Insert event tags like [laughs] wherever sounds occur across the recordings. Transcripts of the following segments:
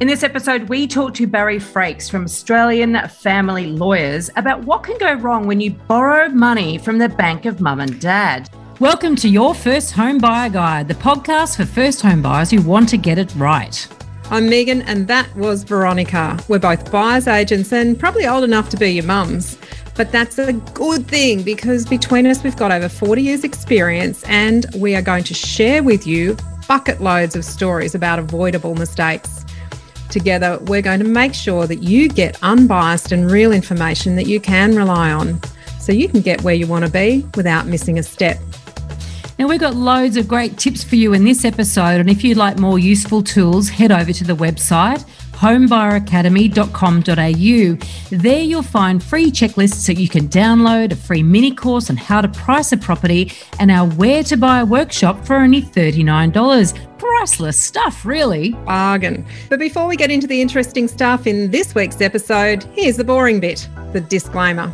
In this episode, we talk to Barry Frakes from Australian Family Lawyers about what can go wrong when you borrow money from the bank of mum and dad. Welcome to Your First Home Buyer Guide, the podcast for first home buyers who want to get it right. I'm Megan, and that was Veronica. We're both buyers agents and probably old enough to be your mums. But that's a good thing because between us, we've got over 40 years' experience, and we are going to share with you bucket loads of stories about avoidable mistakes. Together, we're going to make sure that you get unbiased and real information that you can rely on so you can get where you want to be without missing a step. Now, we've got loads of great tips for you in this episode. And if you'd like more useful tools, head over to the website homebuyeracademy.com.au. There you'll find free checklists that you can download, a free mini course on how to price a property, and our Where to Buy workshop for only $39 priceless stuff, really. Bargain. But before we get into the interesting stuff in this week's episode, here's the boring bit the disclaimer.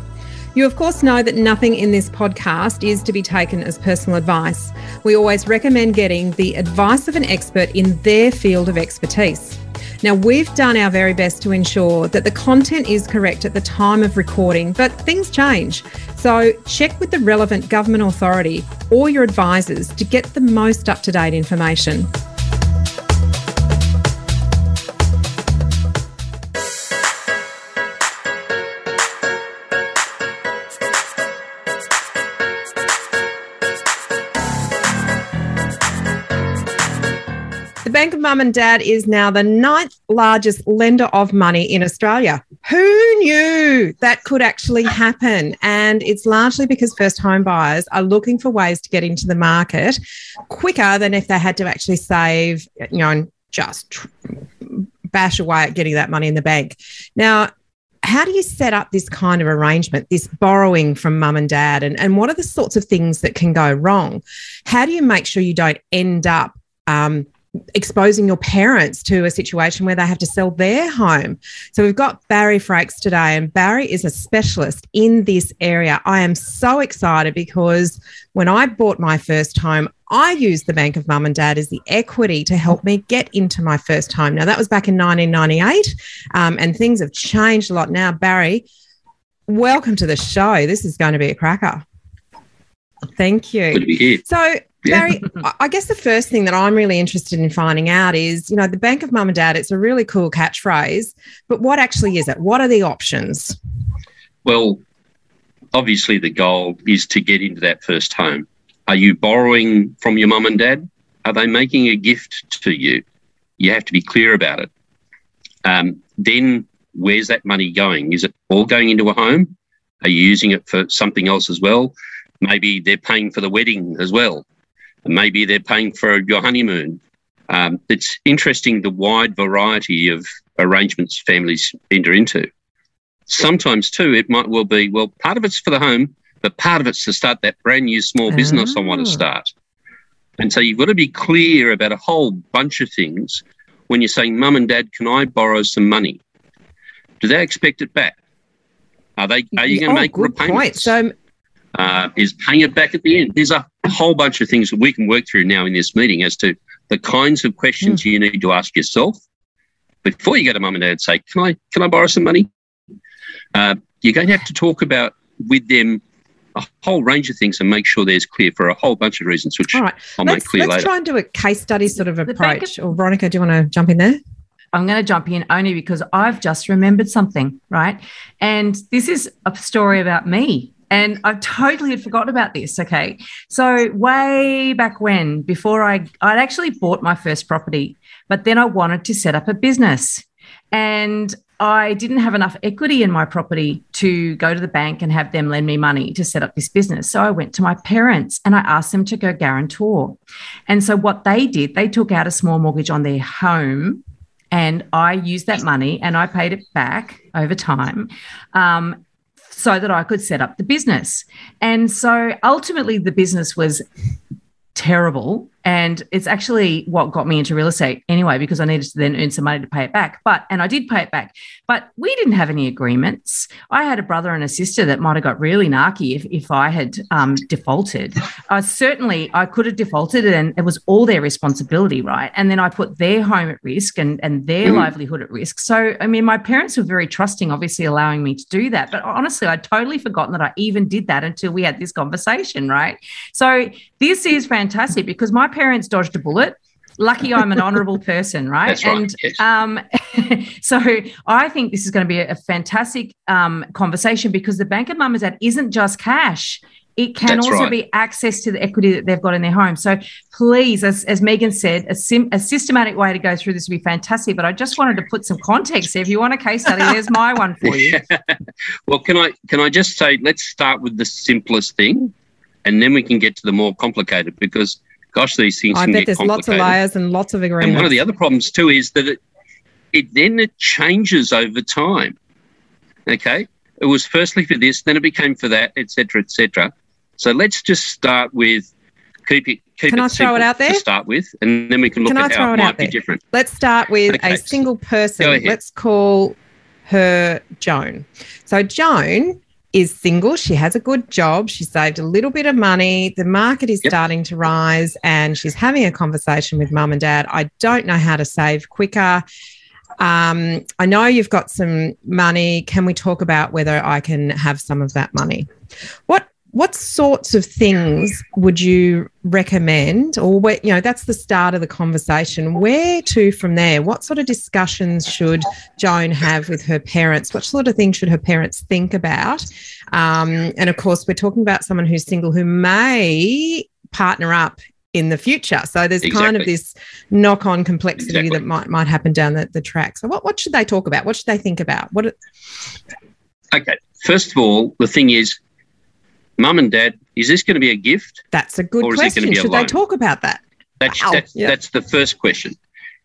You, of course, know that nothing in this podcast is to be taken as personal advice. We always recommend getting the advice of an expert in their field of expertise. Now, we've done our very best to ensure that the content is correct at the time of recording, but things change. So, check with the relevant government authority or your advisors to get the most up to date information. Bank of Mum and Dad is now the ninth largest lender of money in Australia. Who knew that could actually happen? And it's largely because first home buyers are looking for ways to get into the market quicker than if they had to actually save, you know, and just bash away at getting that money in the bank. Now, how do you set up this kind of arrangement, this borrowing from mum and dad? And, and what are the sorts of things that can go wrong? How do you make sure you don't end up um, exposing your parents to a situation where they have to sell their home. So we've got Barry Frakes today, and Barry is a specialist in this area. I am so excited because when I bought my first home, I used the Bank of Mum and Dad as the equity to help me get into my first home. Now, that was back in 1998, um, and things have changed a lot now. Barry, welcome to the show. This is going to be a cracker. Thank you. Good to be here. So, Barry, I guess the first thing that I'm really interested in finding out is, you know, the Bank of Mum and Dad, it's a really cool catchphrase, but what actually is it? What are the options? Well, obviously, the goal is to get into that first home. Are you borrowing from your mum and dad? Are they making a gift to you? You have to be clear about it. Um, then, where's that money going? Is it all going into a home? Are you using it for something else as well? Maybe they're paying for the wedding as well. Maybe they're paying for your honeymoon. Um, it's interesting the wide variety of arrangements families enter into. Sometimes, too, it might well be well, part of it's for the home, but part of it's to start that brand new small business oh. I want to start. And so you've got to be clear about a whole bunch of things when you're saying, Mum and Dad, can I borrow some money? Do they expect it back? Are they? Are you going to oh, make repayments? Point. So uh, is paying it back at the end. There's a whole bunch of things that we can work through now in this meeting as to the kinds of questions mm. you need to ask yourself before you go to mum and dad and say, "Can I can I borrow some money?" Uh, you're going to have to talk about with them a whole range of things and make sure there's clear for a whole bunch of reasons, which All right. I'll let's, make clear let's later. Let's try and do a case study sort of approach. Of- or Veronica, do you want to jump in there? I'm going to jump in only because I've just remembered something, right? And this is a story about me. And I totally had forgotten about this. Okay. So, way back when, before I, I'd actually bought my first property, but then I wanted to set up a business. And I didn't have enough equity in my property to go to the bank and have them lend me money to set up this business. So I went to my parents and I asked them to go guarantor. And so what they did, they took out a small mortgage on their home and I used that money and I paid it back over time. Um, so that I could set up the business. And so ultimately, the business was terrible And it's actually what got me into real estate anyway, because I needed to then earn some money to pay it back. But, and I did pay it back, but we didn't have any agreements. I had a brother and a sister that might have got really narky if, if I had um, defaulted. Uh, certainly, I could have defaulted and it was all their responsibility, right? And then I put their home at risk and, and their mm. livelihood at risk. So, I mean, my parents were very trusting, obviously allowing me to do that. But honestly, I'd totally forgotten that I even did that until we had this conversation, right? So, this is fantastic because my parents dodged a bullet lucky I'm an honourable [laughs] person, right? Right. And yes. um, [laughs] so I think this is going to be a, fantastic um, conversation because the bank of mum and dad isn't just cash. It can That's also right. be access to the equity that they've got in their home. So please, as, as Megan said, a, sim, a systematic way to go through this would be fantastic. But I just wanted to put some context there. If you want a case study, there's my one for you. [laughs] well, can I can I just say let's start with the simplest thing, and then we can get to the more complicated because gosh, these things I can bet get there's lots of layers and lots of agreements. And one of the other problems too is that it, it then it changes over time. Okay, it was firstly for this, then it became for that, etc., etc. So let's just start with keep it keep Can it I throw it out there? to start with, and then we can look Can I at throw how it might be different. Let's start with Okay. a single person. Let's call her Joan. So, Joan is single. She has a good job. She saved a little bit of money. The market is Yep. starting to rise, and she's having a conversation with mum and dad. I don't know how to save quicker. Um, I know you've got some money. Can we talk about whether I can have some of that money? What what sorts of things would you recommend or where, you know that's the start of the conversation. Where to from there? What sort of discussions should joan have with her parents? What sort of things should her parents think about? Um, and of course we're talking about someone who's single who may partner up in the future. So there's kind of this knock-on complexity Exactly. that might might happen down the, the track. So what, what should they talk about? What should they think about? What Okay, first of all, the thing is, mum and dad, is this going to be a gift? that's a good Or is it question be a should they talk about that That's Wow. that's, Yeah. that's the first question.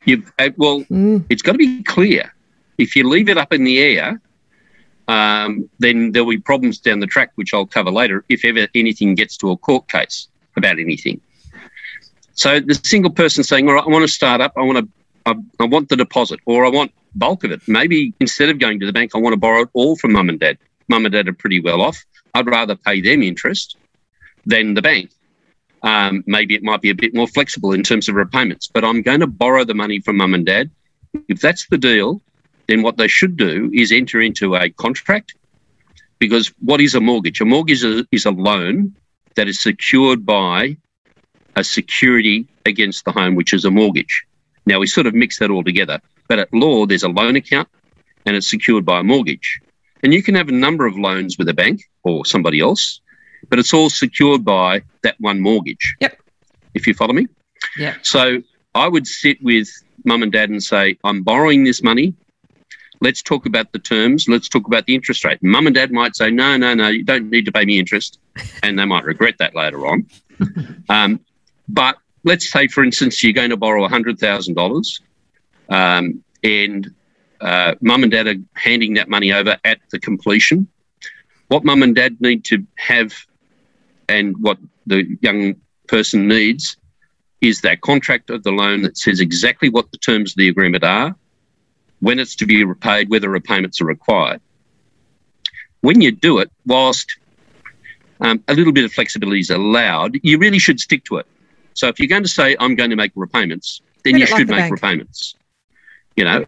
You uh, well, Mm. it's got to be clear. If you leave it up in the air, um, then there'll be problems down the track, which I'll cover later. If ever anything gets to a court case about anything, so the single person saying, "All right, I want to start up. I want to, I, I want the deposit, or I want bulk of it. Maybe instead of going to the bank, I want to borrow it all from mum and dad. Mum and dad are pretty well off. I'd rather pay them interest than the bank." um, maybe it might be a bit more flexible in terms of repayments, but I'm going to borrow the money from mum and dad. If that's the deal, then what they should do is enter into a contract because what is a mortgage? A mortgage is a, is a loan that is secured by a security against the home, which is a mortgage. Now, we sort of mix that all together, but at law, there's a loan account and it's secured by a mortgage. And you can have a number of loans with a bank or somebody else, but it's all secured by that one mortgage. Yep. If you follow me. Yeah. So I would sit with mum and dad and say, I'm borrowing this money. Let's talk about the terms. Let's talk about the interest rate. Mum and dad might say, no, no, no, you don't need to pay me interest. [laughs] And they might regret that later on. [laughs] um, but let's say, for instance, you're going to borrow $100,000 um, and uh, mum and dad are handing that money over at the completion. What mum and dad need to have and what the young person needs is that contract of the loan that says exactly what the terms of the agreement are, when it's to be repaid, whether repayments are required. When you do it, whilst um, a little bit of flexibility is allowed, you really should stick to it. So if you're going to say, I'm going to make repayments, then you like should make bank. repayments. You know,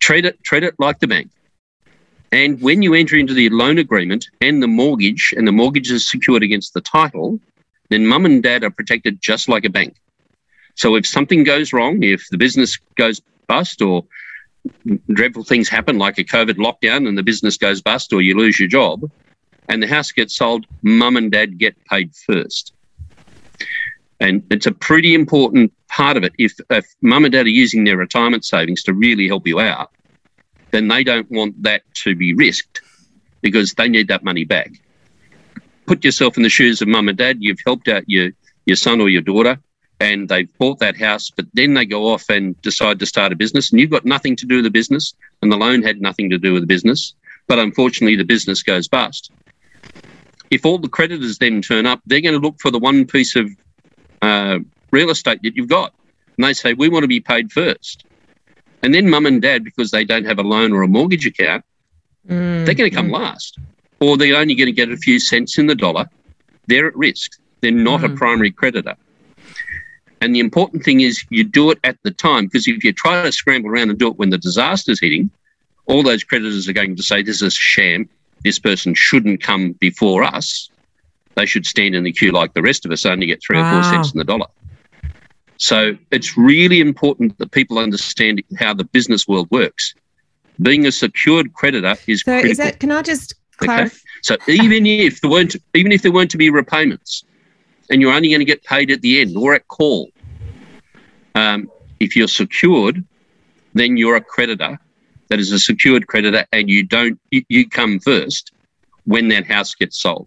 treat it, treat it like the bank. And when you enter into the loan agreement and the mortgage, and the mortgage is secured against the title, then mum and dad are protected just like a bank. So if something goes wrong, if the business goes bust or dreadful things happen like a COVID lockdown and the business goes bust or you lose your job and the house gets sold, mum and dad get paid first. And it's a pretty important part of it. If, if mum and dad are using their retirement savings to really help you out, then they don't want that to be risked because they need that money back. Put yourself in the shoes of mum and dad. You've helped out your, your son or your daughter and they've bought that house, but then they go off and decide to start a business and you've got nothing to do with the business and the loan had nothing to do with the business. But unfortunately, the business goes bust. If all the creditors then turn up, they're going to look for the one piece of uh, real estate that you've got. And they say, we want to be paid first. And then mum and dad, because they don't have a loan or a mortgage account, Mm, they're going to come last. Or they're only going to get a few cents in the dollar. They're at risk. They're not a Mm. primary creditor. And the important thing is you do it at the time, because if you try to scramble around and do it when the disaster's hitting, all those creditors are going to say, This is a sham. This person shouldn't come before us. They should stand in the queue like the rest of us, only get three or four cents in the dollar. So it's really important that people understand how the business world works. Being a secured creditor is So critical. is that? Can I just Okay. clarify? So even if there weren't, even if there weren't to be repayments, and you're only going to get paid at the end or at call, um, if you're secured, then you're a creditor. That is a secured creditor, and you don't you, you come first when that house gets sold.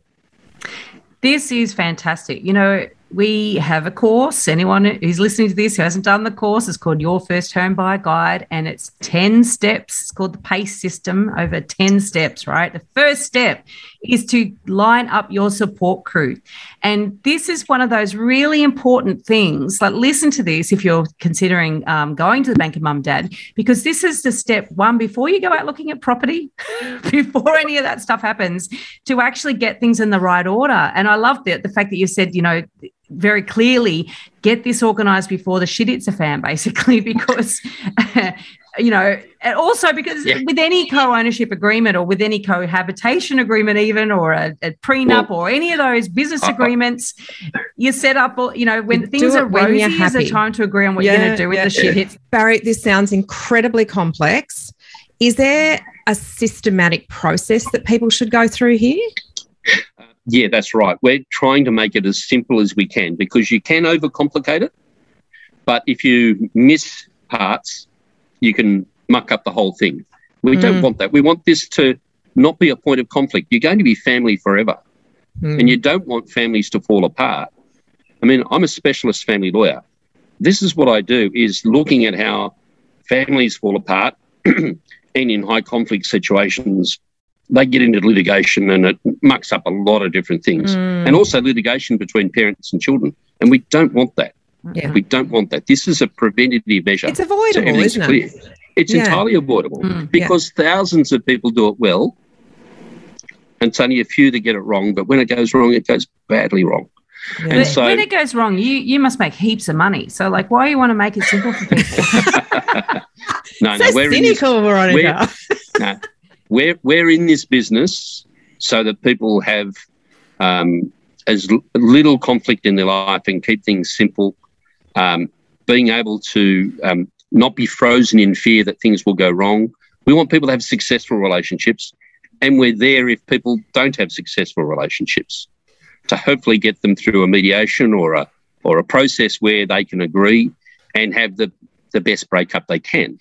This is fantastic. You know, we have a course. Anyone who's listening to this who hasn't done the course, it's called Your First Home Guide, and it's 10 steps. It's called the PACE system over 10 steps, right? The first step is to line up your support crew. And this is one of those really important things. Like, listen to this if you're considering um, going to the bank of mum, dad, because this is the step one before you go out looking at property, [laughs] before any of that stuff happens, to actually get things in the right order. And I love that the fact that you said, you know, very clearly get this organized before the shit hits a fan, basically, [laughs] because. You know, and also because Yeah. with any co-ownership agreement or with any cohabitation agreement, even or a, a prenup Well, or any of those business I- I- agreements, you set up. You know, when You things are when rosy, you're is a time to agree on what you're going to do when yeah, the shit yeah. hits. Barry, this sounds incredibly complex. Is there a systematic process that people should go through here? Yeah, that's right. We're trying to make it as simple as we can because you can overcomplicate it, but if you miss parts, you can muck up the whole thing. We don't Mm. want that. We want this to not be a point of conflict. You're going to be family forever, Mm. and you don't want families to fall apart. I mean, I'm a specialist family lawyer. This is what I do: is looking at how families fall apart, [clears throat] and in high conflict situations, they get into litigation, and it mucks up a lot of different things Mm. and also litigation between parents and children. And we don't want that. Yeah. We don't want that. This is a preventative measure. It's avoidable, everything's isn't clear. it? It's Yeah. entirely avoidable Mm, because thousands of people do it well, and it's only a few that get it wrong. But when it goes wrong, it goes badly wrong. Yeah. And so- when it goes wrong, you you must make heaps of money. So like, why you want to make it simple for people? [laughs] No, so no, we're cynical, in this, cynical, Veronica. we're, we're in this business so that people have um, as l- little conflict in their life and keep things simple. Um, being able to um, not be frozen in fear that things will go wrong. We want people to have successful relationships, and we're there if people don't have successful relationships to hopefully get them through a mediation or a or a process where they can agree and have the the best breakup they can.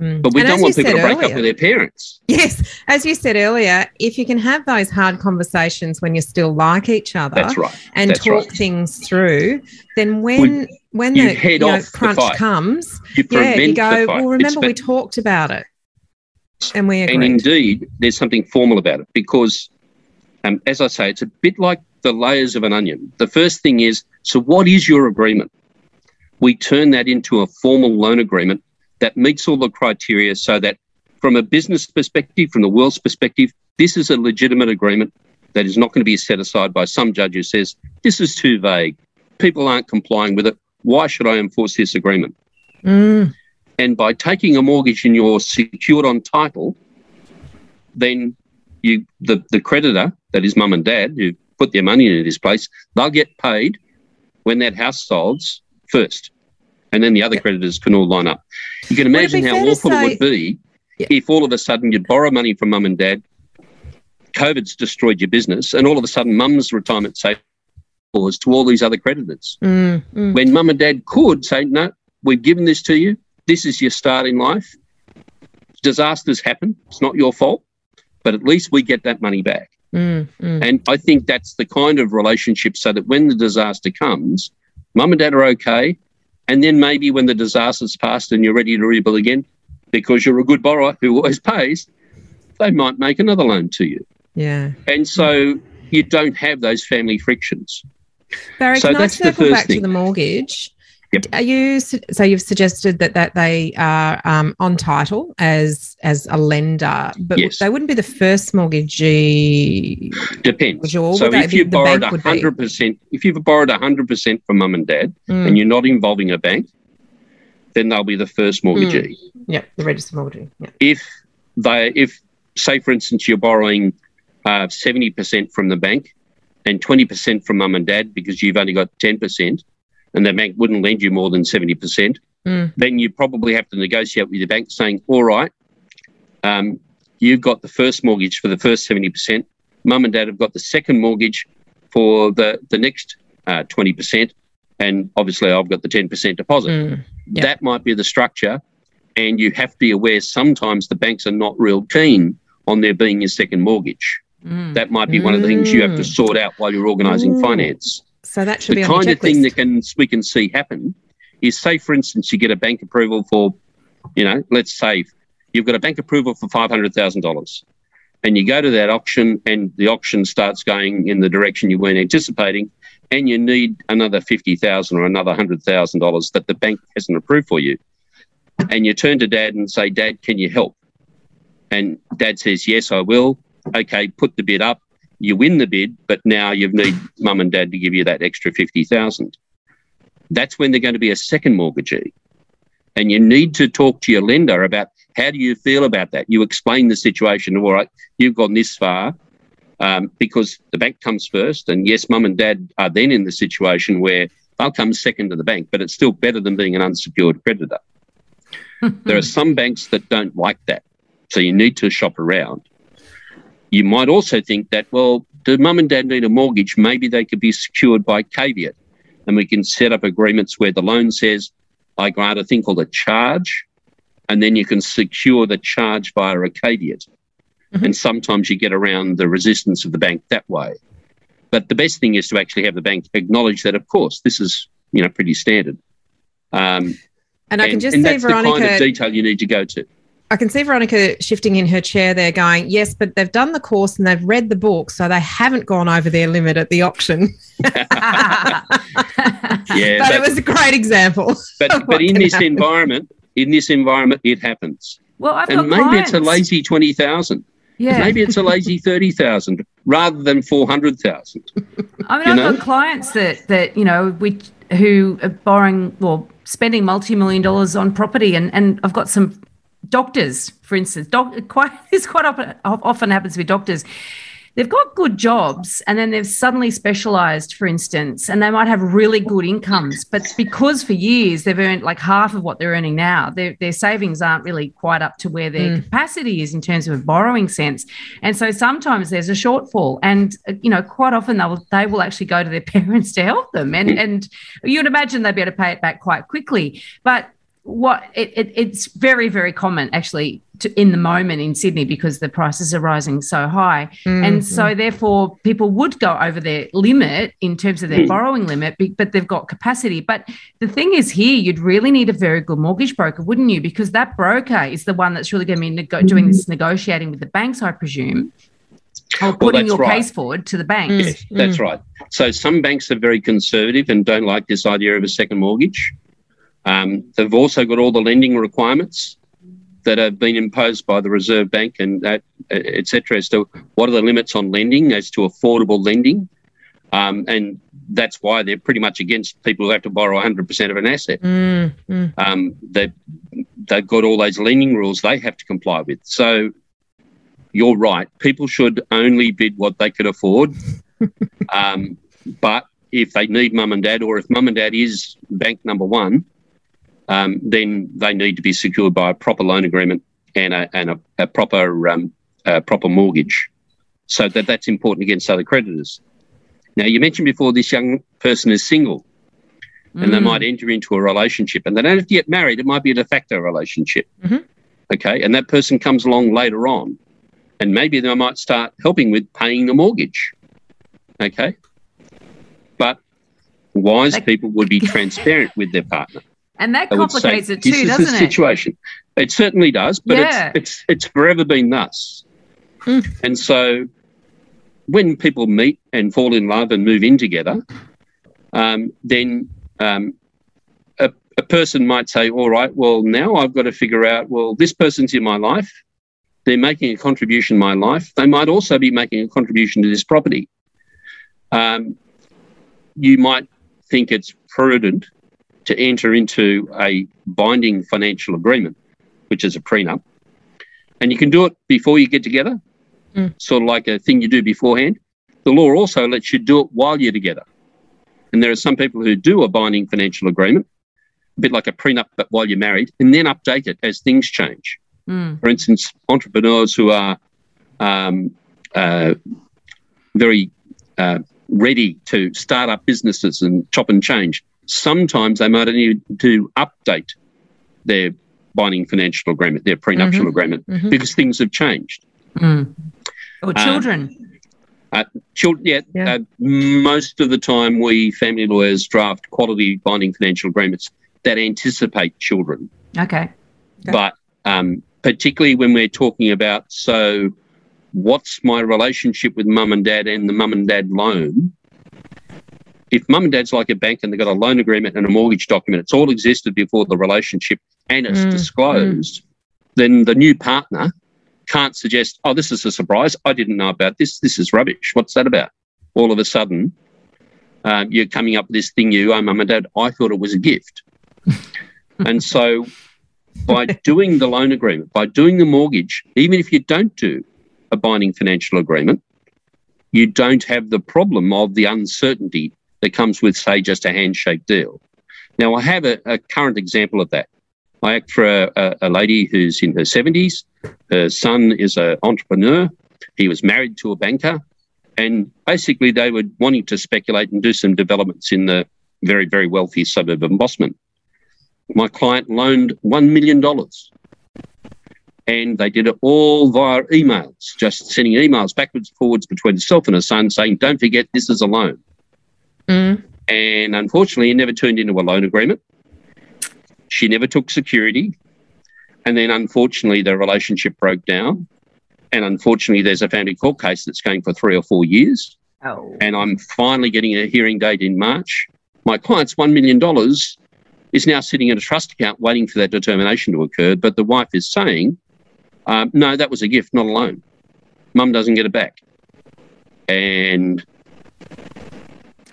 Mm. But we And don't want people to break up with their parents. Yes, as you said earlier, if you can have those hard conversations when you still like each other That's right. and That's talk right. things through, then when when the you know, the crunch fight. comes, You yeah, you go. the. Well, remember we talked about it, and we and indeed, there's something formal about it because, um, as I say, it's a bit like the layers of an onion. The first thing is, so what is your agreement? We turn that into a formal loan agreement that meets all the criteria so that from a business perspective, from the world's perspective, this is a legitimate agreement that is not going to be set aside by some judge who says, this is too vague. People aren't complying with it. Why should I enforce this agreement? Mm, And by taking a mortgage and you're secured on title, then you the, the creditor, that is mum and dad, who put their money into this place, they'll get paid when that house solds first. And then the other creditors can all line up. You can Would it be imagine how awful say- it would be Yeah. if all of a sudden you'd borrow money from mum and dad, COVID's destroyed your business, and all of a sudden mum's retirement savings to all these other creditors mm, mm. when mum and dad could say, no, we've given this to you. This is your start in life. Disasters happen. It's not your fault, but at least we get that money back. Mm, mm. And I think that's the kind of relationship so that when the disaster comes, mum and dad are okay. And then maybe when the disaster's passed and you're ready to rebuild again, because you're a good borrower who always [laughs] pays, they might make another loan to you. Yeah. And so you don't have those family frictions. Barry, So can I circle first back to the mortgage? Yep. Are you so you've suggested that that they are um, on title as as a lender, but Yes. they wouldn't be the first mortgagee. Depends. Or so if you borrowed hundred percent, if you've borrowed hundred percent from mum and dad, Mm, and you're not involving a bank, then they'll be the first mortgagee. yeah, the registered mortgagee. Yeah. If they, if say for instance you're borrowing uh, seventy percent from the bank and twenty percent from mum and dad because you've only got ten percent, and the bank wouldn't lend you more than seventy percent, Mm. then you probably have to negotiate with your bank saying, all right, um, you've got the first mortgage for the first 70%. Mum and dad have got the second mortgage for the, the next uh, 20%. And obviously, I've got the 10% deposit. Mm, yeah. That might be the structure. And you have to be aware sometimes the banks are not real keen on there being a second mortgage. Mm. That might be one of the things you have to Mm. sort out while you're organising Ooh. finance So that should the be on kind the of thing that can we can see happen is say for instance you get a bank approval for you know let's say you've got a bank approval for $500000 and you go to that auction and the auction starts going in the direction you weren't anticipating and you need another 50000 or another $100000 that the bank hasn't approved for you and you turn to dad and say dad can you help? And dad says yes i will. Okay put the bid up you win the bid, but now you need mum and dad to give you that extra 50,000. That's when they're going to be a second mortgagee. And you need to talk to your lender about how do you feel about that? You explain the situation. All right, you've gone this far um, because the bank comes first. And yes, mum and dad are then in the situation where they'll come second to the bank, but it's still better than being an unsecured creditor. [laughs] there are some banks that don't like that. So you need to shop around. You might also think that, well, do mum and dad need a mortgage? Maybe they could be secured by caveat. And we can set up agreements where the loan says, I grant a thing called a charge, and then you can secure the charge via a caveat. Mhm. And sometimes you get around the resistance of the bank that way. But the best thing is to actually have the bank acknowledge that, of course, this is you know pretty standard. Um, and I can just and see that's the kind of detail you need to go to. I can see Veronica shifting in her chair there, going, "Yes, but they've done the course and they've read the book, so they haven't gone over their limit at the auction." [laughs] Yeah, but but- it was a great example. [laughs] But but in this happen? environment, in this environment, it happens. well, I've and got maybe it's a lazy twenty thousand. Yeah. Maybe it's a lazy [laughs] thirty thousand rather than four hundred thousand. I mean, you I've know? got clients that that you know we who are borrowing, well, spending multi-million dollars on property, and and I've got some doctors, for instance. Doc, quite [laughs] this quite often often happens with doctors. They've got good jobs, and then they've suddenly specialised, for instance, and they might have really good incomes, but because for years they've earned like half of what they're earning now, their their savings aren't really quite up to where their hmm. capacity is in terms of a borrowing sense. And so sometimes there's a shortfall, and you know, quite often they will they will actually go to their [laughs] parents to help them, and and you'd imagine they'd be able to pay it back quite quickly. But what it, it, it's very very common actually to, in the moment in Sydney because the prices are rising so high, and mm-hmm. so therefore people would go over their limit in terms of their mm. borrowing limit, but they've got capacity. But the thing is, here you'd really need a very good mortgage broker, wouldn't you? Because that broker is the one that's really going to be nego- doing this mm-hmm. negotiating with the banks, I presume, or putting that's your right. case forward to the bank. Mm. Yes, that's mm. right. So some banks are very conservative and don't like this idea of a second mortgage. Um, they've also got all the lending requirements that have been imposed by the Reserve Bank and that, et cetera, as to what are the limits on lending, as to affordable lending. Um, and that's why they're pretty much against people who have to borrow 100% of an asset. Mm, mm. Um, they've, they've got all those lending rules they have to comply with. So you're right. People should only bid what they could afford. [laughs] um, but if they need mum and dad, or if mum and dad is bank number one, um, then they need to be secured by a proper loan agreement and a, and a, a proper um, a proper mortgage. So that that's important against other creditors. Now you mentioned before this young person is single and they Mm. might enter into a relationship and they don't have to get married. It might be a de facto relationship. Mhm. Okay. And that person comes along later on and maybe they might start helping with paying the mortgage. Okay. But wise That- people would be [laughs] transparent with their partner. And that They would say, complicates it this too, is doesn't the it? situation. It certainly does, but Yeah. it's, it's it's forever been thus. Mm. And so when people meet and fall in love and move in together, um, then um, a, a person might say, all right, well, now I've got to figure out, well, this person's in my life. They're making a contribution in my life. They might also be making a contribution to this property. Um, you might think it's prudent to enter into a binding financial agreement, which is a prenup. And you can do it before you get together, Mm. sort of like a thing you do beforehand. The law also lets you do it while you're together. And there are some people who do a binding financial agreement, a bit like a prenup, but while you're married, and then update it as things change. Mm. For instance, entrepreneurs who are um, uh, very uh, ready to start up businesses and chop and change, sometimes they might need to update their binding financial agreement, their prenuptial Mhm. agreement, Mhm. because things have changed. Mm. Or Uh, children. Children, yeah, Yeah. Uh, most of the time we family lawyers draft quality binding financial agreements that anticipate children. okay. Okay. But um, particularly when we're talking about, so what's my relationship with mum and dad and the mum and dad loan? If mum and dad's like a bank and they've got a loan agreement and a mortgage document, it's all existed before the relationship and it's Mm, disclosed, then the new partner can't suggest, oh, this is a surprise. I didn't know about this. This is rubbish. What's that about? All of a sudden, um, you're coming up with this thing you owe mum and dad. I thought it was a gift. [laughs] and so by doing the loan agreement, by doing the mortgage, even if you don't do a binding financial agreement, you don't have the problem of the uncertainty that comes with, say, just a handshake deal. Now, I have a, a current example of that. I act for a, a, a lady who's in her 70s. Her son is an entrepreneur. He was married to a banker. And basically, they were wanting to speculate and do some developments in the very, very wealthy suburb of Mosman my client loaned $1 million. And they did it all via emails, just sending emails backwards and forwards between herself and her son saying, don't forget this is a loan. Mm. And unfortunately, it never turned into a loan agreement. She never took security. And then unfortunately, the relationship broke down. And unfortunately, there's a family court case that's going for three or four years. Oh. And I'm finally getting a hearing date in March. My client's $1 million is now sitting in a trust account waiting for that determination to occur. But the wife is saying, um, no, that was a gift, not a loan. Mum doesn't get it back. And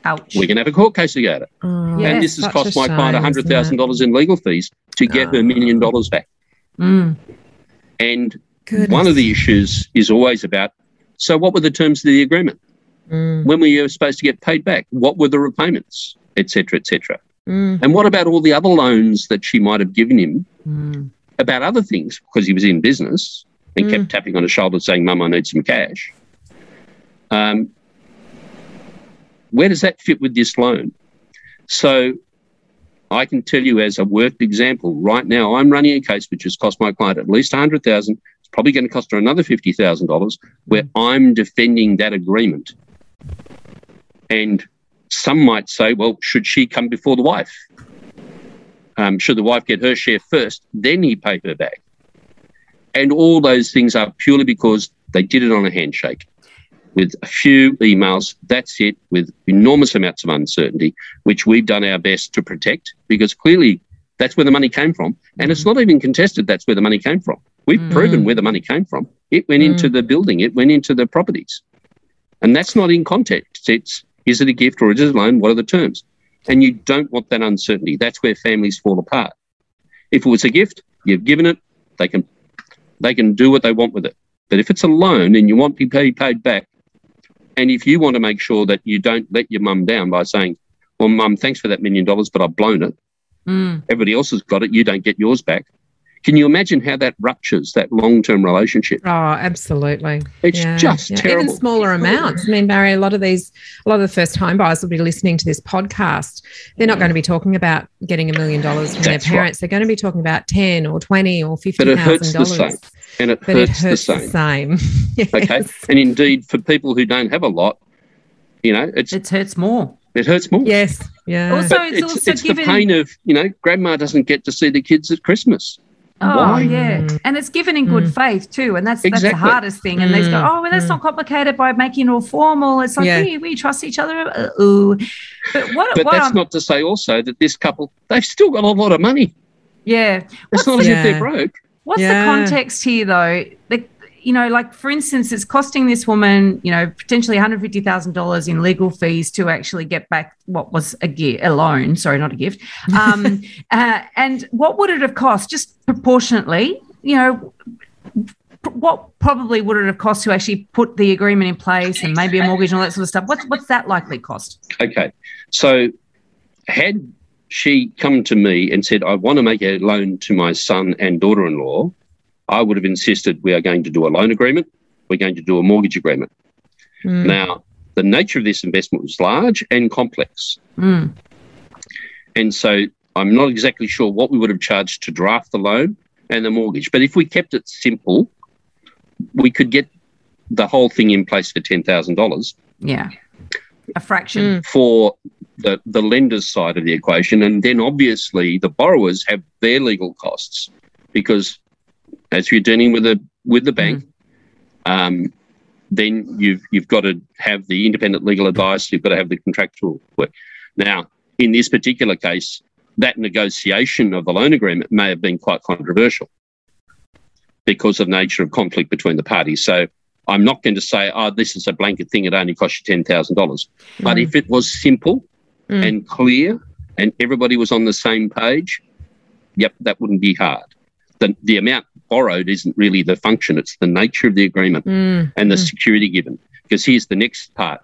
Ouch. we can have a court case about it. Oh, Yeah, and this has cost my client shame, isn't $100,000 in legal fees to get her million dollars back. Mm. And it? one of the issues is always about so, what were the terms of the agreement? Mm, When were you supposed to get paid back? What were the repayments, etc., etc.? mm, And what about all the other loans that she might have given him Mm. about other things because he was in business and Mm. kept tapping on his shoulder saying, Mum, I need some cash. Um, where does that fit with this loan? So I can tell you as a worked example, right now I'm running a case which has cost my client at least 100000 It's probably going to cost her another $50,000 where I'm defending that agreement. And some might say, well, should she come before the wife? Um, should the wife get her share first, then he pay her back? And all those things are purely because they did it on a handshake with a few emails. That's it, with enormous amounts of uncertainty, which we've done our best to protect because clearly that's where the money came from. And it's not even contested that's where the money came from. We've Mm. proven where the money came from. It went into the building, it went into the properties. And that's not in context. It's is it a gift or is it a loan? What are the terms? And you don't want that uncertainty. That's where families fall apart. If it was a gift, you've given it, they can they can do what they want with it. But if it's a loan and you want to be paid back, and if you want to make sure that you don't let your mum down by saying, Well, mum, thanks for that million dollars, but I've blown it. Mm. Everybody else has got it, you don't get yours back. Can you imagine how that ruptures that long term relationship? Oh, absolutely. It's Yeah, just yeah. terrible. Even smaller amounts. I mean, Barry, a lot of these, a lot of the first home buyers will be listening to this podcast. They're not mm. going to be talking about getting a million dollars from their That's right. parents. They're going to be talking about 10 or 20 or But it hurts the $50,000. same. And it But it hurts, hurts the same. same. [laughs] Yes. Okay. And indeed, for people who don't have a lot, you know, it's It hurts more. it hurts more. Yes. Yeah. Also, it's it's, also it's given. the pain of, you know, grandma doesn't get to see the kids at Christmas. Oh Why? yeah, and it's given in good Mm. faith too, and that's that's the hardest thing. And they go, Mm. oh, well, that's Mm. not complicated by making it all formal. It's like Yeah. we, we trust each other. Uh, ooh. But what? But what that's I'm- not to say also that this couple, they've still got a lot of money. yeah. It's What's not the, as if they're broke. what's Yeah. the context here, though? The, you know, like for instance, it's costing this woman, you know, potentially one hundred fifty thousand dollars in legal fees to actually get back what was a gift, a loan. Sorry, not a gift. [laughs] Um, uh, and what would it have cost, just proportionately? You know, what probably would it have cost to actually put the agreement in place and maybe a mortgage and all that sort of stuff? What's what's that likely cost? Okay. So had she come to me and said, I want to make a loan to my son and daughter in law, I would have insisted we are going to do a loan agreement, we're going to do a mortgage agreement. Mm. Now, the nature of this investment was large and complex. Mm, And so I'm not exactly sure what we would have charged to draft the loan and the mortgage. But if we kept it simple, we could get the whole thing in place for $10,000 yeah, a fraction. Mm. for the, the lender's side of the equation. And then obviously the borrowers have their legal costs because as you're dealing with the with the bank, um, then you've you've got to have the independent legal advice, you've got to have the contractual work. Now, in this particular case, that negotiation of the loan agreement may have been quite controversial because of nature of conflict between the parties. So I'm not going to say, oh, this is a blanket thing, it only costs you ten thousand dollars. But Mm. if it was simple Mm. and clear and everybody was on the same page, yep, that wouldn't be hard. The, the amount borrowed isn't really the function, it's the nature of the agreement Mm. and the Mm. security given. Because here's the next part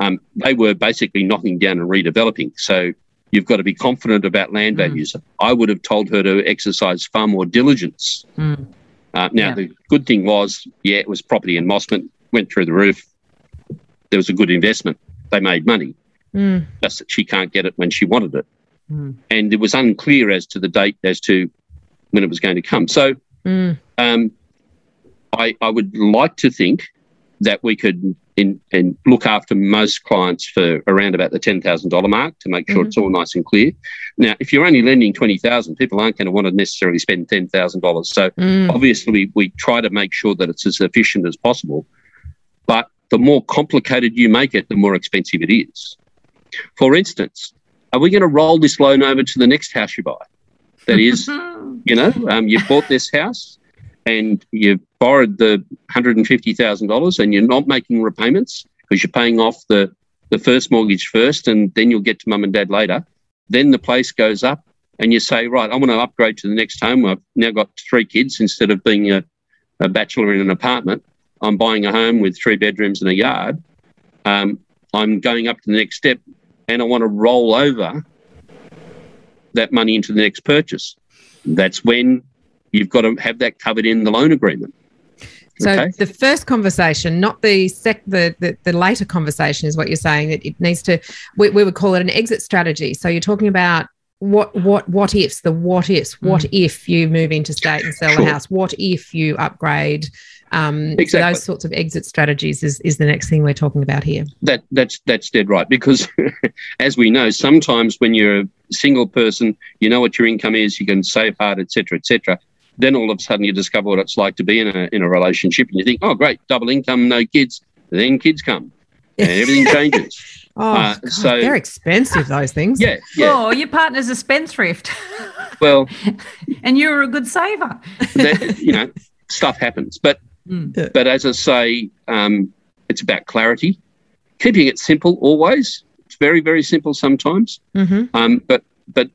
um, they were basically knocking down and redeveloping. So you've got to be confident about land Mm. values. I would have told her to exercise far more diligence. Mm. Uh, now, Yeah. the good thing was, yeah, it was property in Mosman, went through the roof. There was a good investment. They made money Mm. just that she can't get it when she wanted it. Mm. And it was unclear as to the date as to when it was going to come. So Mm. um, I, I would like to think that we could in, and look after most clients for around about the $10,000 mark to make sure Mhm. it's all nice and clear. Now, if you're only lending 20000 people aren't going to want to necessarily spend $10,000. So Mm. obviously we, we try to make sure that it's as efficient as possible but the more complicated you make it the more expensive it is for instance are we going to roll this loan over to the next house you buy that is [laughs] you know um, you bought this house and you've borrowed the $150000 and you're not making repayments because you're paying off the, the first mortgage first and then you'll get to mum and dad later. Then the place goes up and you say right i want to upgrade to the next home. I've now got three kids. Instead of being a, a bachelor in an apartment i'm buying a home with three bedrooms and a yard. Um, i'm going up to the next step and i want to roll over that money into the next purchase that's when you've got to have that covered in the loan agreement So Okay. the first conversation, not the sec, the, the the later conversation, is what you're saying that it needs to. We, we would call it an exit strategy. So you're talking about what what what ifs, the what ifs. What mm. if you move interstate and sell Sure. the house? What if you upgrade? Um, so Exactly. those sorts of exit strategies is is the next thing we're talking about here. that that's that's dead right because [laughs] as we know sometimes when you're a single person you know what your income is you can save hard etc etc then all of a sudden you discover what it's like to be in a in a relationship and you think oh great double income no kids then kids come and everything [laughs] changes Oh, Uh, God, so- they're expensive. Those things. yeah yeah Oh, your partner's a spendthrift well [laughs] and you're a good saver. that, you know stuff happens but Mm. Yeah. but as i say um, it's about clarity keeping it simple always it's very very simple sometimes hmm Um, but but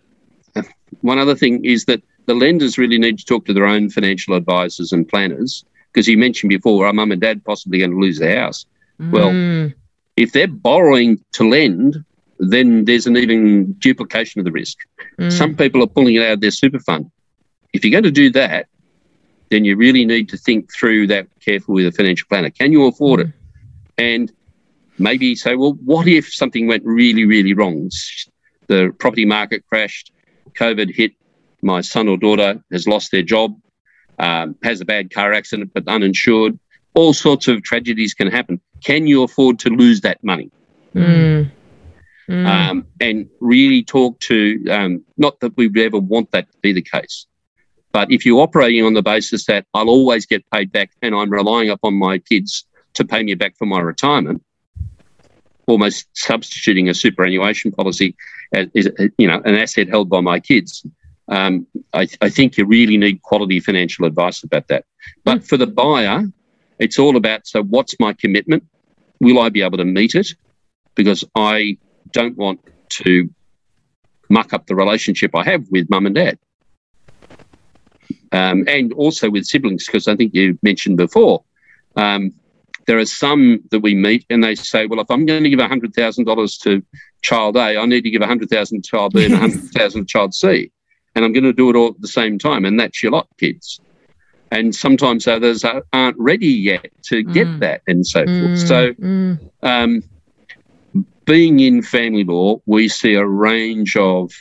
uh, one other thing is that the lenders really need to talk to their own financial advisors and planners because you mentioned before, our mum and dad possibly going to lose their house. Well, Mm. If they're borrowing to lend, then there's an even duplication of the risk. Mm. Some people are pulling it out of their super fund. If you're going to do that, then you really need to think through that carefully with a financial planner. Can you afford it? And maybe say, well, what if something went really, really wrong? The property market crashed, COVID hit, my son or daughter has lost their job, um, has a bad car accident but uninsured. All sorts of tragedies can happen. Can you afford to lose that money? Mm. Mm. um, and really talk to um, not that we would ever want that to be the case, But if you're operating on the basis that I'll always get paid back and I'm relying upon my kids to pay me back for my retirement, almost substituting a superannuation policy as, you know an asset held by my kids. Um, I, I, think you really need quality financial advice about that. But for the buyer, it's all about so what's my commitment? Will I be able to meet it? Because I don't want to muck up the relationship I have with mum and dad. Um, and also with siblings, because I think you mentioned before, um, there are some that we meet and they say, well, if I'm going to give $100,000 to child A, I need to give 100,000 to child B and 100,000 to child C. And I'm going to do it all at the same time. And that's your lot, kids. And sometimes others aren't ready yet to get mm. that and so mm. forth. So, mm. um, being in family law, we see a range of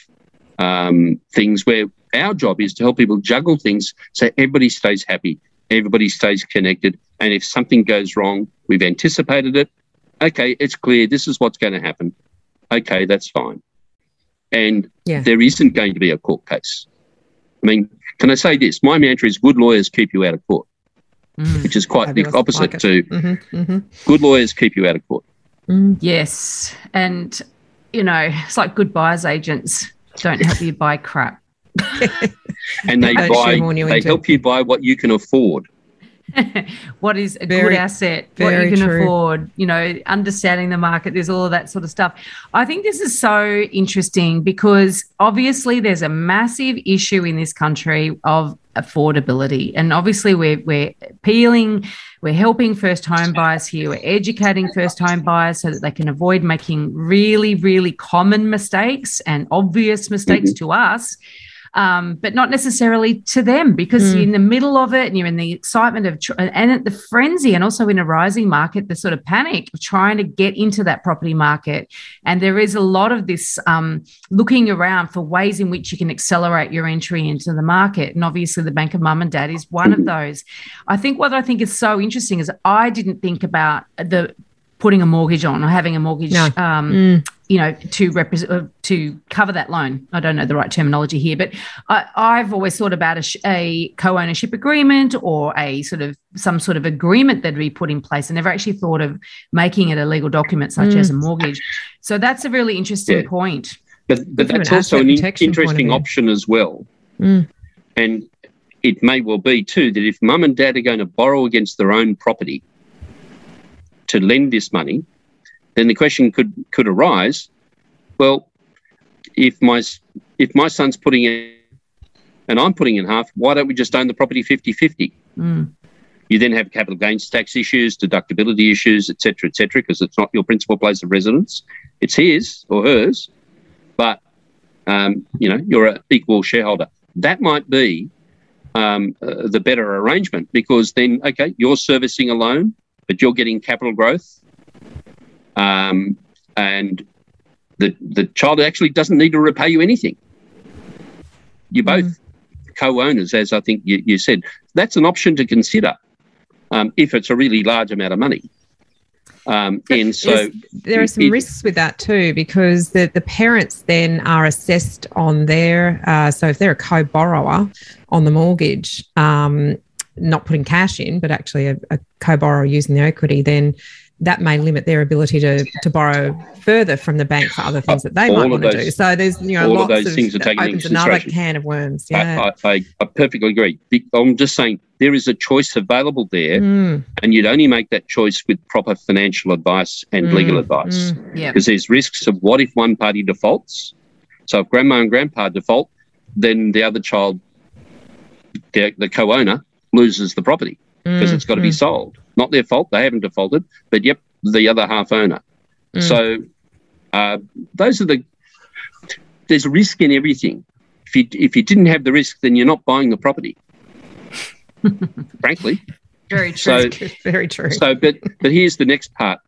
um, things where our job is to help people juggle things so everybody stays happy, everybody stays connected. And if something goes wrong, we've anticipated it. Okay, it's clear this is what's going to happen. Okay, that's fine. And yeah. there isn't going to be a court case. I mean, can I say this? My mantra is good lawyers keep you out of court, mm, which is quite the opposite like to mm-hmm, mm-hmm. good lawyers keep you out of court. Mm. Yes. And, you know, it's like good buyers agents don't help you buy crap. [laughs] and they buy, they help you buy what you can afford. [laughs] what is a very, good asset, what you can true. afford, you know, understanding the market, there's all of that sort of stuff. I think this is so interesting because obviously there's a massive issue in this country of affordability. And obviously we're we're appealing, we're helping first home buyers here, we're educating first home buyers so that they can avoid making really, really common mistakes and obvious mistakes mm-hmm. to us um, but not necessarily to them because mm. you're in the middle of it and you're in the excitement of tr- and the frenzy and also in a rising market, the sort of panic of trying to get into that property market. And there is a lot of this um, looking around for ways in which you can accelerate your entry into the market. And obviously, the Bank of Mum and Dad is one of those. I think what I think is so interesting is I didn't think about the putting a mortgage on or having a mortgage no. um, mm you know, to represent uh, to cover that loan. I don't know the right terminology here, but I, have always thought about a, sh- a, co-ownership agreement or a sort of some sort of agreement that be put in place. I never actually thought of making it a legal document such mm. as a mortgage. So that's a really interesting yeah. point. But, but that's also an interesting option as well. Mm. And it may well be too that if mum and dad are going to borrow against their own property to lend this money, then the question could could arise. Well, if my if my son's putting in and I'm putting in half, why don't we just own the property 50-50? Mm. You then have capital gains tax issues, deductibility issues, etc., etc., because it's not your principal place of residence; it's his or hers. But um, you know, you're an equal shareholder. That might be um, uh, the better arrangement because then, okay, you're servicing a loan, but you're getting capital growth um, and the the child actually doesn't need to repay you anything. You're both mm. co-owners, as I think you, you, said. That's an option to consider um, if it's a really large amount of money. Um, and so there are some it, risks with that too, because the, the parents then are assessed on their, uh, so if they're a co borrower on the mortgage, um, not putting cash in, but actually a, a co borrower using the equity, then that may limit their ability to, to borrow further from the bank for other things that they might want those, to do. So there's you know lots of, those things are taken opens another can of worms. Yeah. I, I, I, perfectly agree. I'm just saying there is a choice available there, mm. and you'd only make that choice with proper financial advice and mm. legal advice. Mm. Yeah. Because there's risks of what if one party defaults. So if grandma and grandpa default, then the other child, the, the co-owner, loses the property because mm. it's got to be mm. sold. Not their fault; they haven't defaulted. But yep, the other half owner. Mm. So uh, those are the. There's risk in everything. If you if you didn't have the risk, then you're not buying the property. [laughs] frankly. Very true. So, [laughs] Very true. So, but but here's the next part.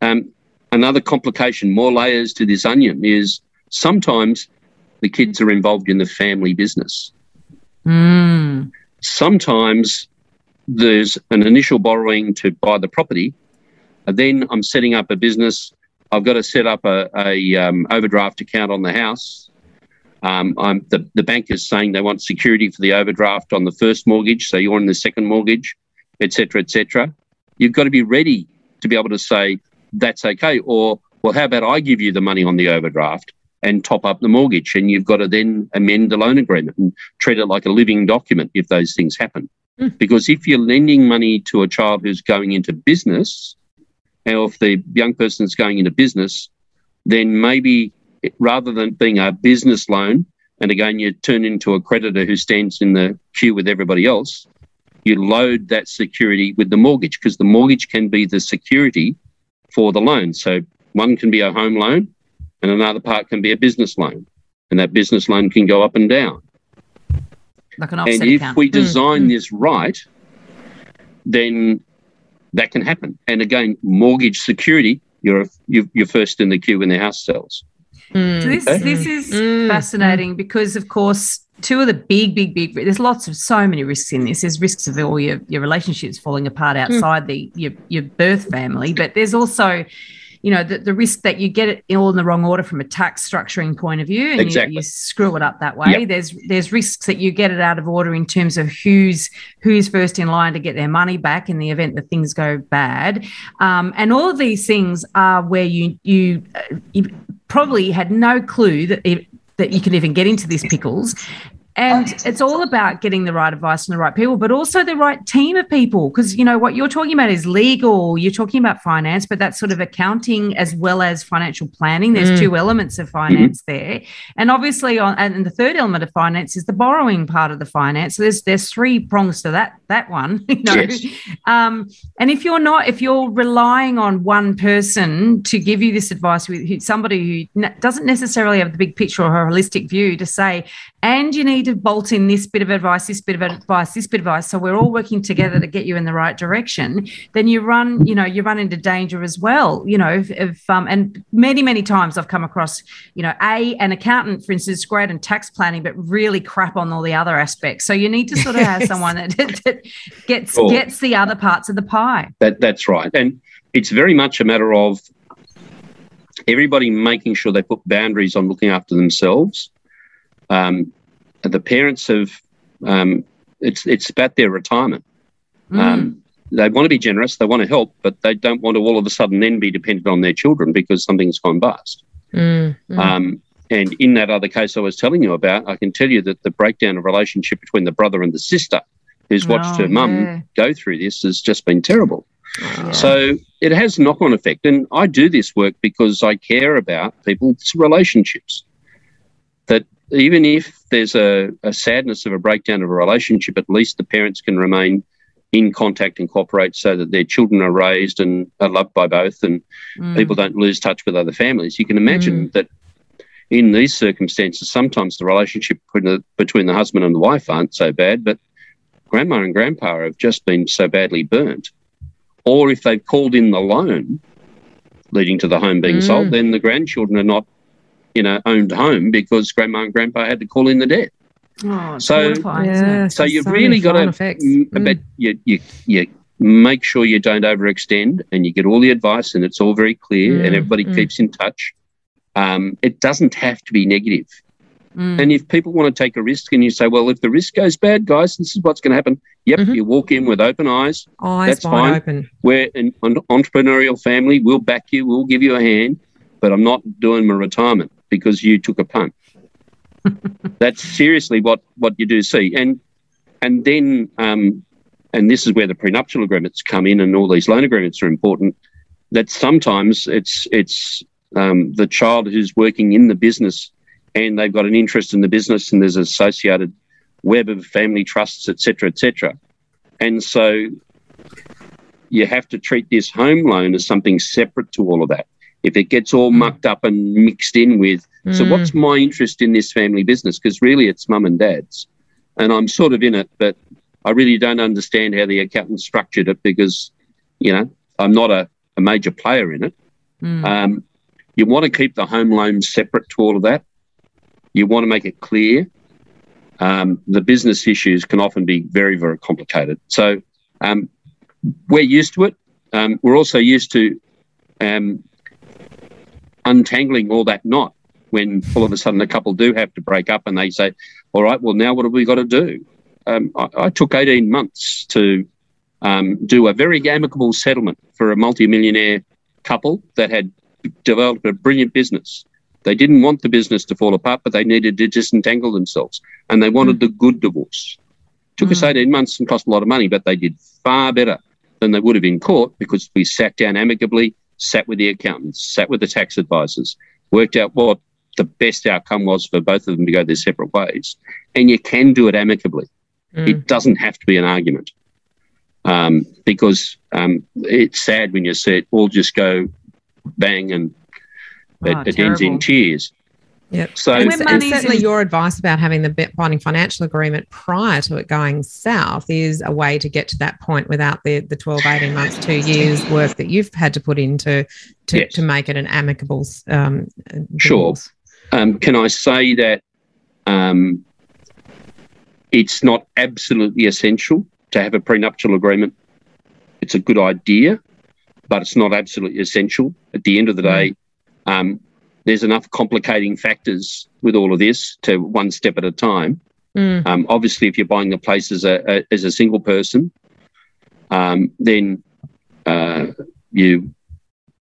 Um, another complication, more layers to this onion is sometimes the kids are involved in the family business. Mm. Sometimes there's an initial borrowing to buy the property. And then I'm setting up a business. I've got to set up a, a um, overdraft account on the house. Um, the, the bank is saying they want security for the overdraft on the first mortgage, so you're on the second mortgage, etc., etc. You've got to be ready to be able to say that's okay, or well, how about I give you the money on the overdraft and top up the mortgage, and you've got to then amend the loan agreement and treat it like a living document if those things happen. Mm. Because if you're lending money to a child who's going into business, or if the young person's going into business, then maybe rather than being a business loan, and again, you turn into a creditor who stands in the queue with everybody else, you load that security with the mortgage because the mortgage can be the security for the loan. So one can be a home loan and another part can be a business loan. And that business loan can go up and down. Like an and if account. we design mm. this right, then that can happen. And again, mortgage security, you're you're first in the queue when the house sells. Mm. So this this is mm. fascinating because, of course, two of the big, big, big. There's lots of so many risks in this. There's risks of all your your relationships falling apart outside mm. the your your birth family, but there's also you know the, the risk that you get it all in the wrong order from a tax structuring point of view and exactly. you, you, screw it up that way yep. there's there's risks that you get it out of order in terms of who's who's first in line to get their money back in the event that things go bad um, and all of these things are where you you, uh, you probably had no clue that it, that you could even get into these pickles and it's all about getting the right advice from the right people, but also the right team of people. Because, you know, what you're talking about is legal, you're talking about finance, but that's sort of accounting as well as financial planning. There's mm. two elements of finance mm-hmm. there. And obviously, on, and the third element of finance is the borrowing part of the finance. So there's, there's three prongs to that, that one, [laughs] you know. Yes. Um, and if you're not, if you're relying on one person to give you this advice with somebody who doesn't necessarily have the big picture or a holistic view to say, and you need to bolt in this bit of advice, this bit of advice, this bit of advice. So we're all working together to get you in the right direction. Then you run, you know, you run into danger as well. You know, if, if um, and many many times I've come across, you know, a an accountant, for instance, great in tax planning, but really crap on all the other aspects. So you need to sort of have [laughs] someone that, that gets cool. gets the other parts of the pie. That that's right, and it's very much a matter of everybody making sure they put boundaries on looking after themselves um, the parents have um, it's it's about their retirement. Mm. Um, they want to be generous, they want to help, but they don't want to all of a sudden then be dependent on their children because something's gone bust. Mm. Mm. Um, and in that other case I was telling you about, I can tell you that the breakdown of relationship between the brother and the sister who's watched oh, her mum yeah. go through this has just been terrible. Oh, so it has knock on effect. And I do this work because I care about people's relationships. Even if there's a, a sadness of a breakdown of a relationship, at least the parents can remain in contact and cooperate so that their children are raised and are loved by both and mm. people don't lose touch with other families. You can imagine mm. that in these circumstances, sometimes the relationship between the, between the husband and the wife aren't so bad, but grandma and grandpa have just been so badly burnt. Or if they've called in the loan leading to the home being mm. sold, then the grandchildren are not you know, owned home because grandma and grandpa had to call in the debt. Oh, so, yeah, so you've so really got to, mm. but you, you, you make sure you don't overextend and you get all the advice and it's all very clear mm, and everybody mm. keeps in touch. Um, it doesn't have to be negative. Mm. And if people want to take a risk and you say, well, if the risk goes bad, guys, this is what's going to happen. Yep, mm-hmm. you walk in with open eyes. Eyes that's fine. Open. We're an, an entrepreneurial family. We'll back you. We'll give you a hand, but I'm not doing my retirement because you took a punt. [laughs] That's seriously what what you do see, and and then um, and this is where the prenuptial agreements come in, and all these loan agreements are important. That sometimes it's it's um, the child who's working in the business, and they've got an interest in the business, and there's an associated web of family trusts, etc., etc. And so you have to treat this home loan as something separate to all of that if it gets all mm. mucked up and mixed in with. Mm. So, what's my interest in this family business? Because really, it's mum and dad's, and I'm sort of in it, but I really don't understand how the accountant structured it because, you know, I'm not a, a major player in it. Mm. Um, you want to keep the home loan separate to all of that. You want to make it clear. Um, the business issues can often be very, very complicated. So um, we're used to it. Um, we're also used to um, untangling all that knot when all of a sudden a couple do have to break up and they say, all right, well, now what have we got to do? Um, I, I, took 18 months to um, do a very amicable settlement for a multimillionaire couple that had developed a brilliant business. They didn't want the business to fall apart, but they needed to disentangle themselves and they wanted mm. the good divorce. Took mm. us 18 months and cost a lot of money, but they did far better than they would have in court because we sat down amicably, sat with the accountants, sat with the tax advisors, worked out what the best outcome was for both of them to go their separate ways. And you can do it amicably. Mm. It doesn't have to be an argument. Um, because um, it's sad when you see it all just go bang and oh, it, it ends in tears. Yep. So, and, and certainly your advice about having the binding financial agreement prior to it going south is a way to get to that point without the, the 12, 18 months, two years work that you've had to put into to, yes. to make it an amicable. Um, sure. Um, can I say that um, it's not absolutely essential to have a prenuptial agreement? It's a good idea, but it's not absolutely essential. At the end of the day, mm. There's enough complicating factors with all of this to one step at a time. Mm. Um, obviously, if you're buying the place as a, a as a single person, um, then uh, you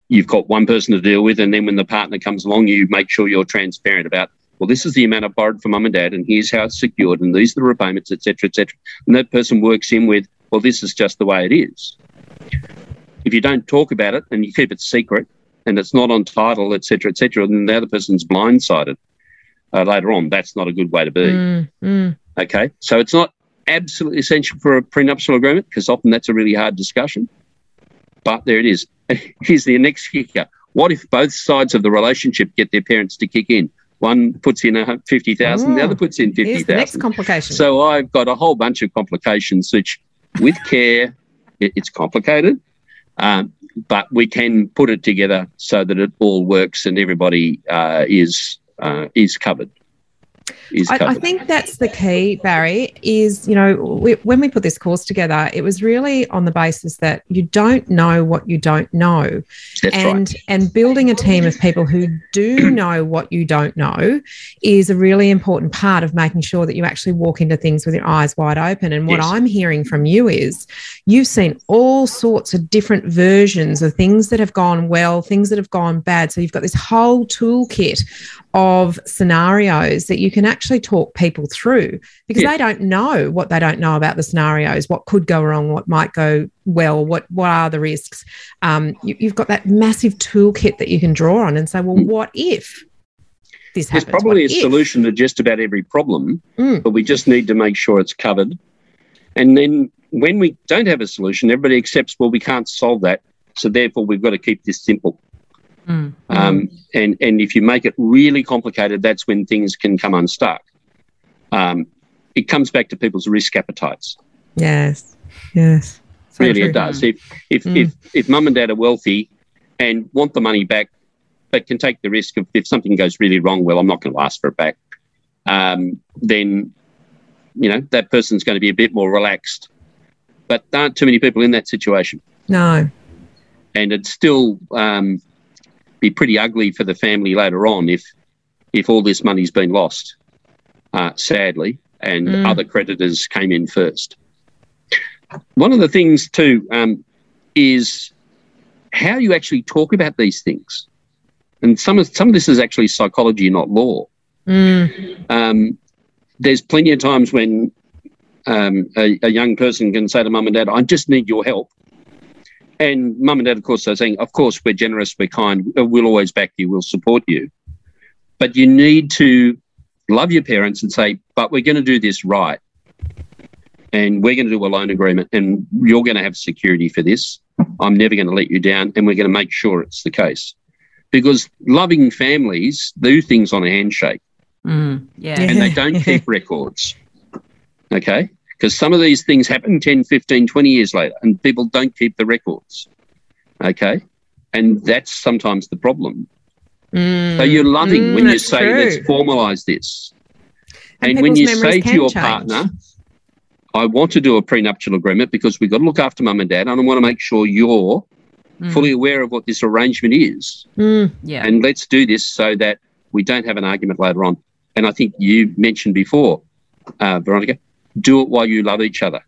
you've got one person to deal with, and then when the partner comes along, you make sure you're transparent about. Well, this is the amount I borrowed from mum and dad, and here's how it's secured, and these are the repayments, etc., etc. And that person works in with, well, this is just the way it is. If you don't talk about it and you keep it secret, and it's not on title, etc., etc., then the other person's blindsided uh, later on. That's not a good way to be. Mm, mm. Okay, so it's not absolutely essential for a prenuptial agreement because often that's a really hard discussion. But there it is. [laughs] Here's the next kicker. What if both sides of the relationship get their parents to kick in? One puts in a fifty thousand, the other puts in fifty thousand. Next complication. So I've got a whole bunch of complications, which, with care, it, it's complicated. Um, but we can put it together so that it all works and everybody uh, is uh, is covered. I, I, think that's the key, Barry. Is you know we, when we put this course together, it was really on the basis that you don't know what you don't know, that's and right. and building a team of people who do [clears throat] know what you don't know is a really important part of making sure that you actually walk into things with your eyes wide open. And what yes. I'm hearing from you is you've seen all sorts of different versions of things that have gone well, things that have gone bad. So you've got this whole toolkit of scenarios that you can actually talk people through because yeah. they don't know what they don't know about the scenarios, what could go wrong, what might go well, what what are the risks. Um, you, have got that massive toolkit that you can draw on and say, well, mm. what if this happens? There's probably what a if? solution to just about every problem, mm. but we just need to make sure it's covered. And then when we don't have a solution, everybody accepts, well, we can't solve that. So therefore, we've got to keep this simple. Mm. Um, and and if you make it really complicated, that's when things can come unstuck. Um, it comes back to people's risk appetites. Yes, yes, so really true. it does. If if, mm. if if mum and dad are wealthy and want the money back, but can take the risk of if something goes really wrong, well, I'm not going to ask for it back. Um, then you know that person's going to be a bit more relaxed. But there aren't too many people in that situation. No. And it's still um, be pretty ugly for the family later on if if all this money's been lost, uh, sadly, and mm. other creditors came in first. One of the things too um, is how you actually talk about these things, and some of some of this is actually psychology, not law. Mm. Um, there's plenty of times when um, a, a, young person can say to mum and dad, "I just need your help," And mum and dad, of course, are saying, of course, we're generous, we're kind, we'll always back you, we'll support you. But you need to love your parents and say, but we're going to do this right. And we're going to do a loan agreement and you're going to have security for this. I'm never going to let you down. And we're going to make sure it's the case. Because loving families do things on a handshake. Mm, yeah. And they [laughs] don't keep records. Okay because some of these things happen 10, 15, 20 years later and people don't keep the records. Okay. And that's sometimes the problem. Mm. So you're loving mm, when you say, true. let's formalize this. And, and when you say to your change. partner, I want to do a prenuptial agreement because we've got to look after mum and dad and I want to make sure you're mm. fully aware of what this arrangement is. Mm, yeah. And let's do this so that We don't have an argument later on. And I think you mentioned before, uh, Veronica, do it while you love each other.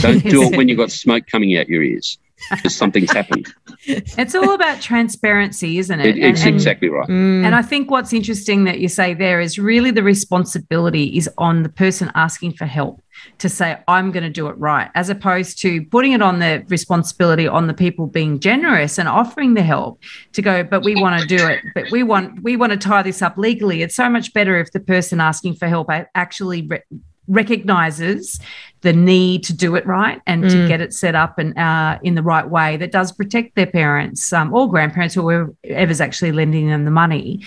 Don't do it when you've got [laughs] smoke coming out your ears because something's happened. It's all about transparency, isn't it? It- it's exactly right. Mm. And I think what's interesting that you say there is really the responsibility is on the person asking for help to say, I'm going to do it right, as opposed to putting it on the responsibility on the people being generous and offering the help to go, but we want to do it, but we want we want to tie this up legally. It's so much better if the person asking for help actually re- recognizes the need to do it right and to Mm. get it set up and uh, in the right way that does protect their parents um, or grandparents or whoever's actually lending them the money.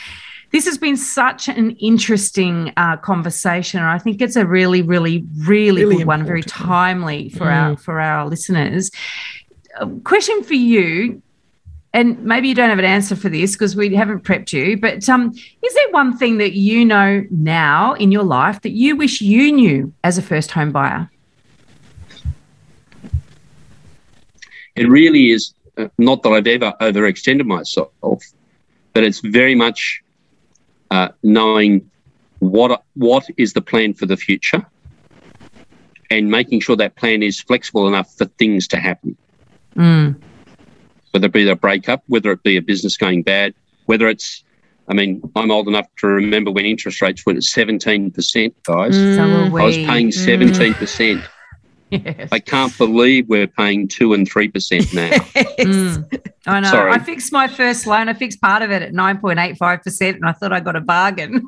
This has been such an interesting uh, conversation, and I think it's a really, really, really, Really good one, very timely for our for our listeners. A question for you, and maybe you don't have an answer for this because we haven't prepped you, but um, is there one thing that you know now in your life that you wish you knew as a first home buyer? It really is uh, not that I've ever overextended myself, but it's very much uh, knowing what what is the plan for the future, and making sure that plan is flexible enough for things to happen. Mm. Whether it be a breakup, whether it be a business going bad, whether it's I mean, I'm old enough to remember when interest rates went at 17%, guys. Mm. So. I was paying 17%. [laughs] Yes. I can't believe we're paying 2 and 3% now. [laughs] Mm. I know. Sorry. I fixed my first loan. I fixed part of it at 9.85%, and I thought I got a bargain.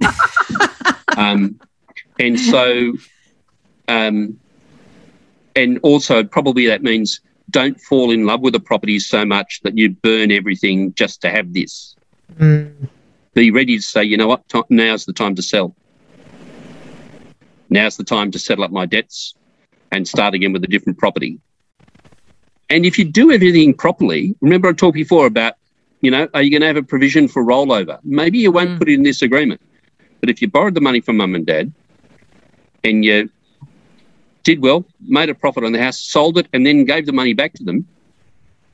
[laughs] um, and so, um, and also probably that means don't fall in love with a property so much that you burn everything just to have this. Mm. Be ready to say, you know what, ti- now's the time to sell. Now's the time to settle up my debts and start again with a different property. And if you do everything properly, remember I talked before about, you know, are you going to have a provision for rollover? Maybe you won't Mm. put it in this agreement, but if you borrowed the money from mum and dad and you did well, made a profit on the house, sold it, and then gave the money back to them,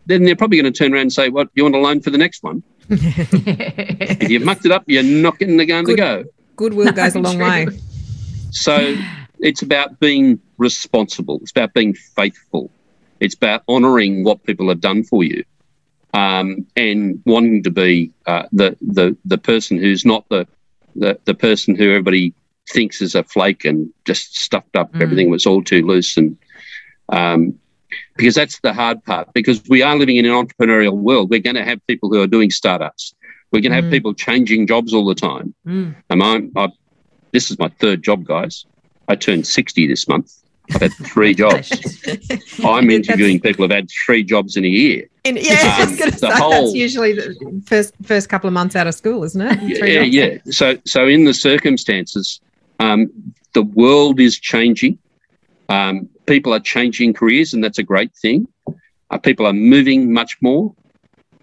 then they're probably going to turn around and say, "What you want a loan for the next one? [laughs] If you've mucked it up, you're not getting the game to Good. go." Goodwill goes a long True. way. So it's about being responsible. It's about being faithful. It's about honouring what people have done for you, um, and wanting to be uh, the the the person who's not the, the the person who everybody thinks is a flake and just stuffed up. Mm. Everything was all too loose, and um, because that's the hard part. Because we are living in an entrepreneurial world, we're going to have people who are doing startups. We're going to have Mm. people changing jobs all the time. Mm. And I'm, I, this is my third job, guys. I turned 60 this month. I've had three [laughs] jobs. I'm That's- interviewing people who've had three jobs in a year. And yeah, Um, going say the whole- that's usually the first first couple of months out of school, isn't it? Yeah, yeah. So, so in the circumstances, um, the world is changing. Um, people are changing careers, and that's a great thing. Uh, people are moving much more,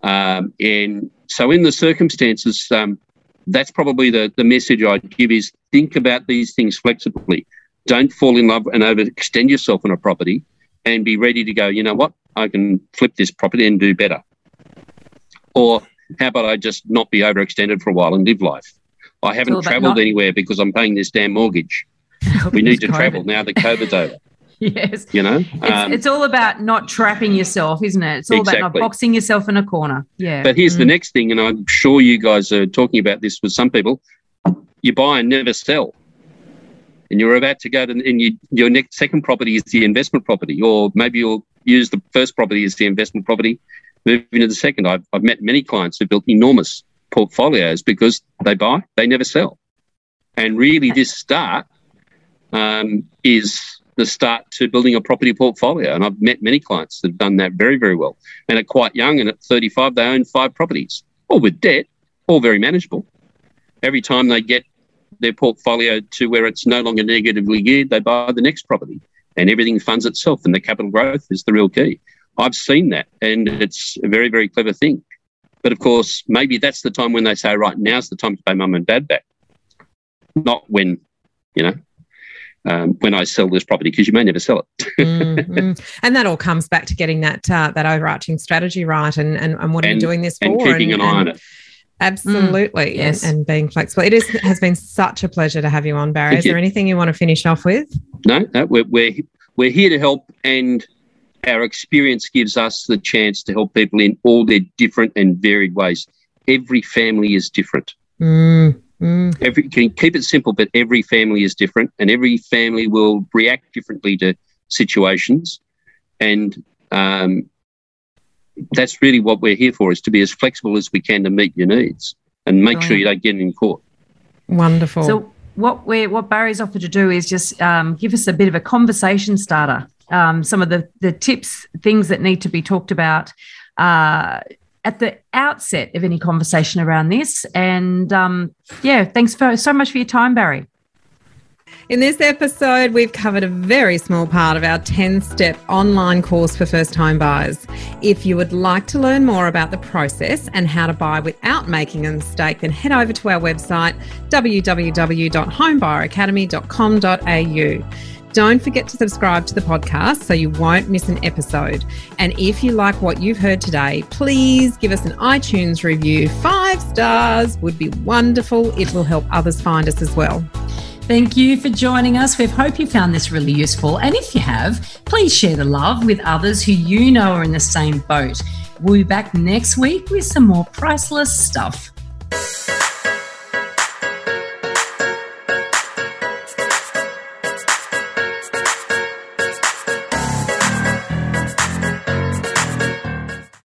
um, and so in the circumstances, um, that's probably the the message I'd give is think about these things flexibly. Don't fall in love and overextend yourself on a property, and be ready to go. You know what? I can flip this property and do better. Or how about I just not be overextended for a while and live life? I haven't travelled not- anywhere because I'm paying this damn mortgage. [laughs] We need to travel now that COVID's over. [laughs] Yes. You know, It's, Um, it's all about not trapping yourself, isn't it? It's all about not boxing yourself in a corner. Yeah. but here's the Mm. next thing, and I'm sure you guys are talking about this with some people. You buy and never sell, and you're about to go to, and you, your next second property is the investment property, or maybe you'll use the first property as the investment property, move into the second. I've, I've met many clients who built enormous portfolios because they buy, they never sell, and really this start um, is the start to building a property portfolio. And I've met many clients that have done that very, very well. And are quite young, and at 35, they own five properties, all with debt, all very manageable. Every time they get their portfolio to where it's no longer negatively geared, they buy the next property, and everything funds itself. And the capital growth is the real key. I've seen that, and it's a very, very clever thing. But of course, maybe that's the time when they say, right, now's the time to pay mum and dad back, not when, you know, um, when I sell this property, because you may never sell it. [laughs] Mm, mm. And that all comes back to getting that uh, that overarching strategy right, and and, and what are you doing this for? and keeping an eye on it. Absolutely. Mm, yes. and, and, being flexible. It is, has been such a pleasure to have you on, Barry. Thank is you. there anything you want to finish off with? No, no, we're, we're we're here to help, and our experience gives us the chance to help people in all their different and varied ways. Every family is different. Mm, mm. Every can keep it simple, but every family is different, and every family will react differently to situations, and um, that's really what we're here for: is to be as flexible as we can to meet your needs and make sure you don't get in court. Wonderful. So what we're what Barry's offered to do is just um, give us a bit of a conversation starter. Um, some of the the tips, things that need to be talked about uh, at the outset of any conversation around this. And um, yeah, thanks for so much for your time, Barry. In this episode, we've covered a very small part of our 10 step online course for first home buyers. If you would like to learn more about the process and how to buy without making a mistake, then head over to our website www.homebuyeracademy.com.au. Don't forget to subscribe to the podcast so you won't miss an episode. And if you like what you've heard today, please give us an iTunes review. Five stars would be wonderful. It will help others find us as well. Thank you for joining us. We hope you found this really useful. And if you have, please share the love with others who you know are in the same boat. We'll be back next week with some more priceless stuff.